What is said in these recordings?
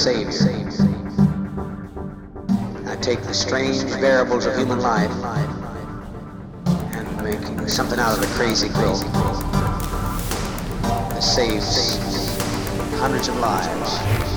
Savior. I take the strange variables of human life and make something out of the crazy quilt that saves hundreds of lives.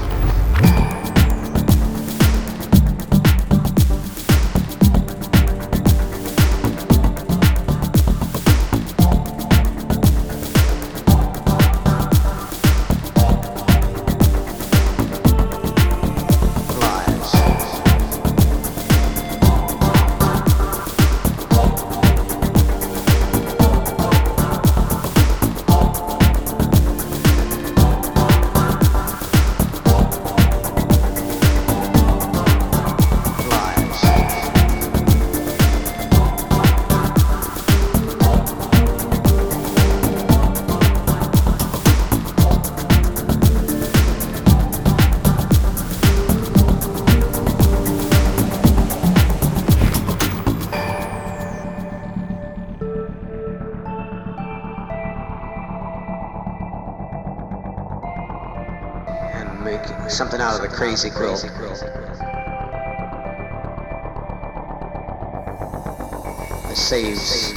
Make something out of the crazy quilt that saves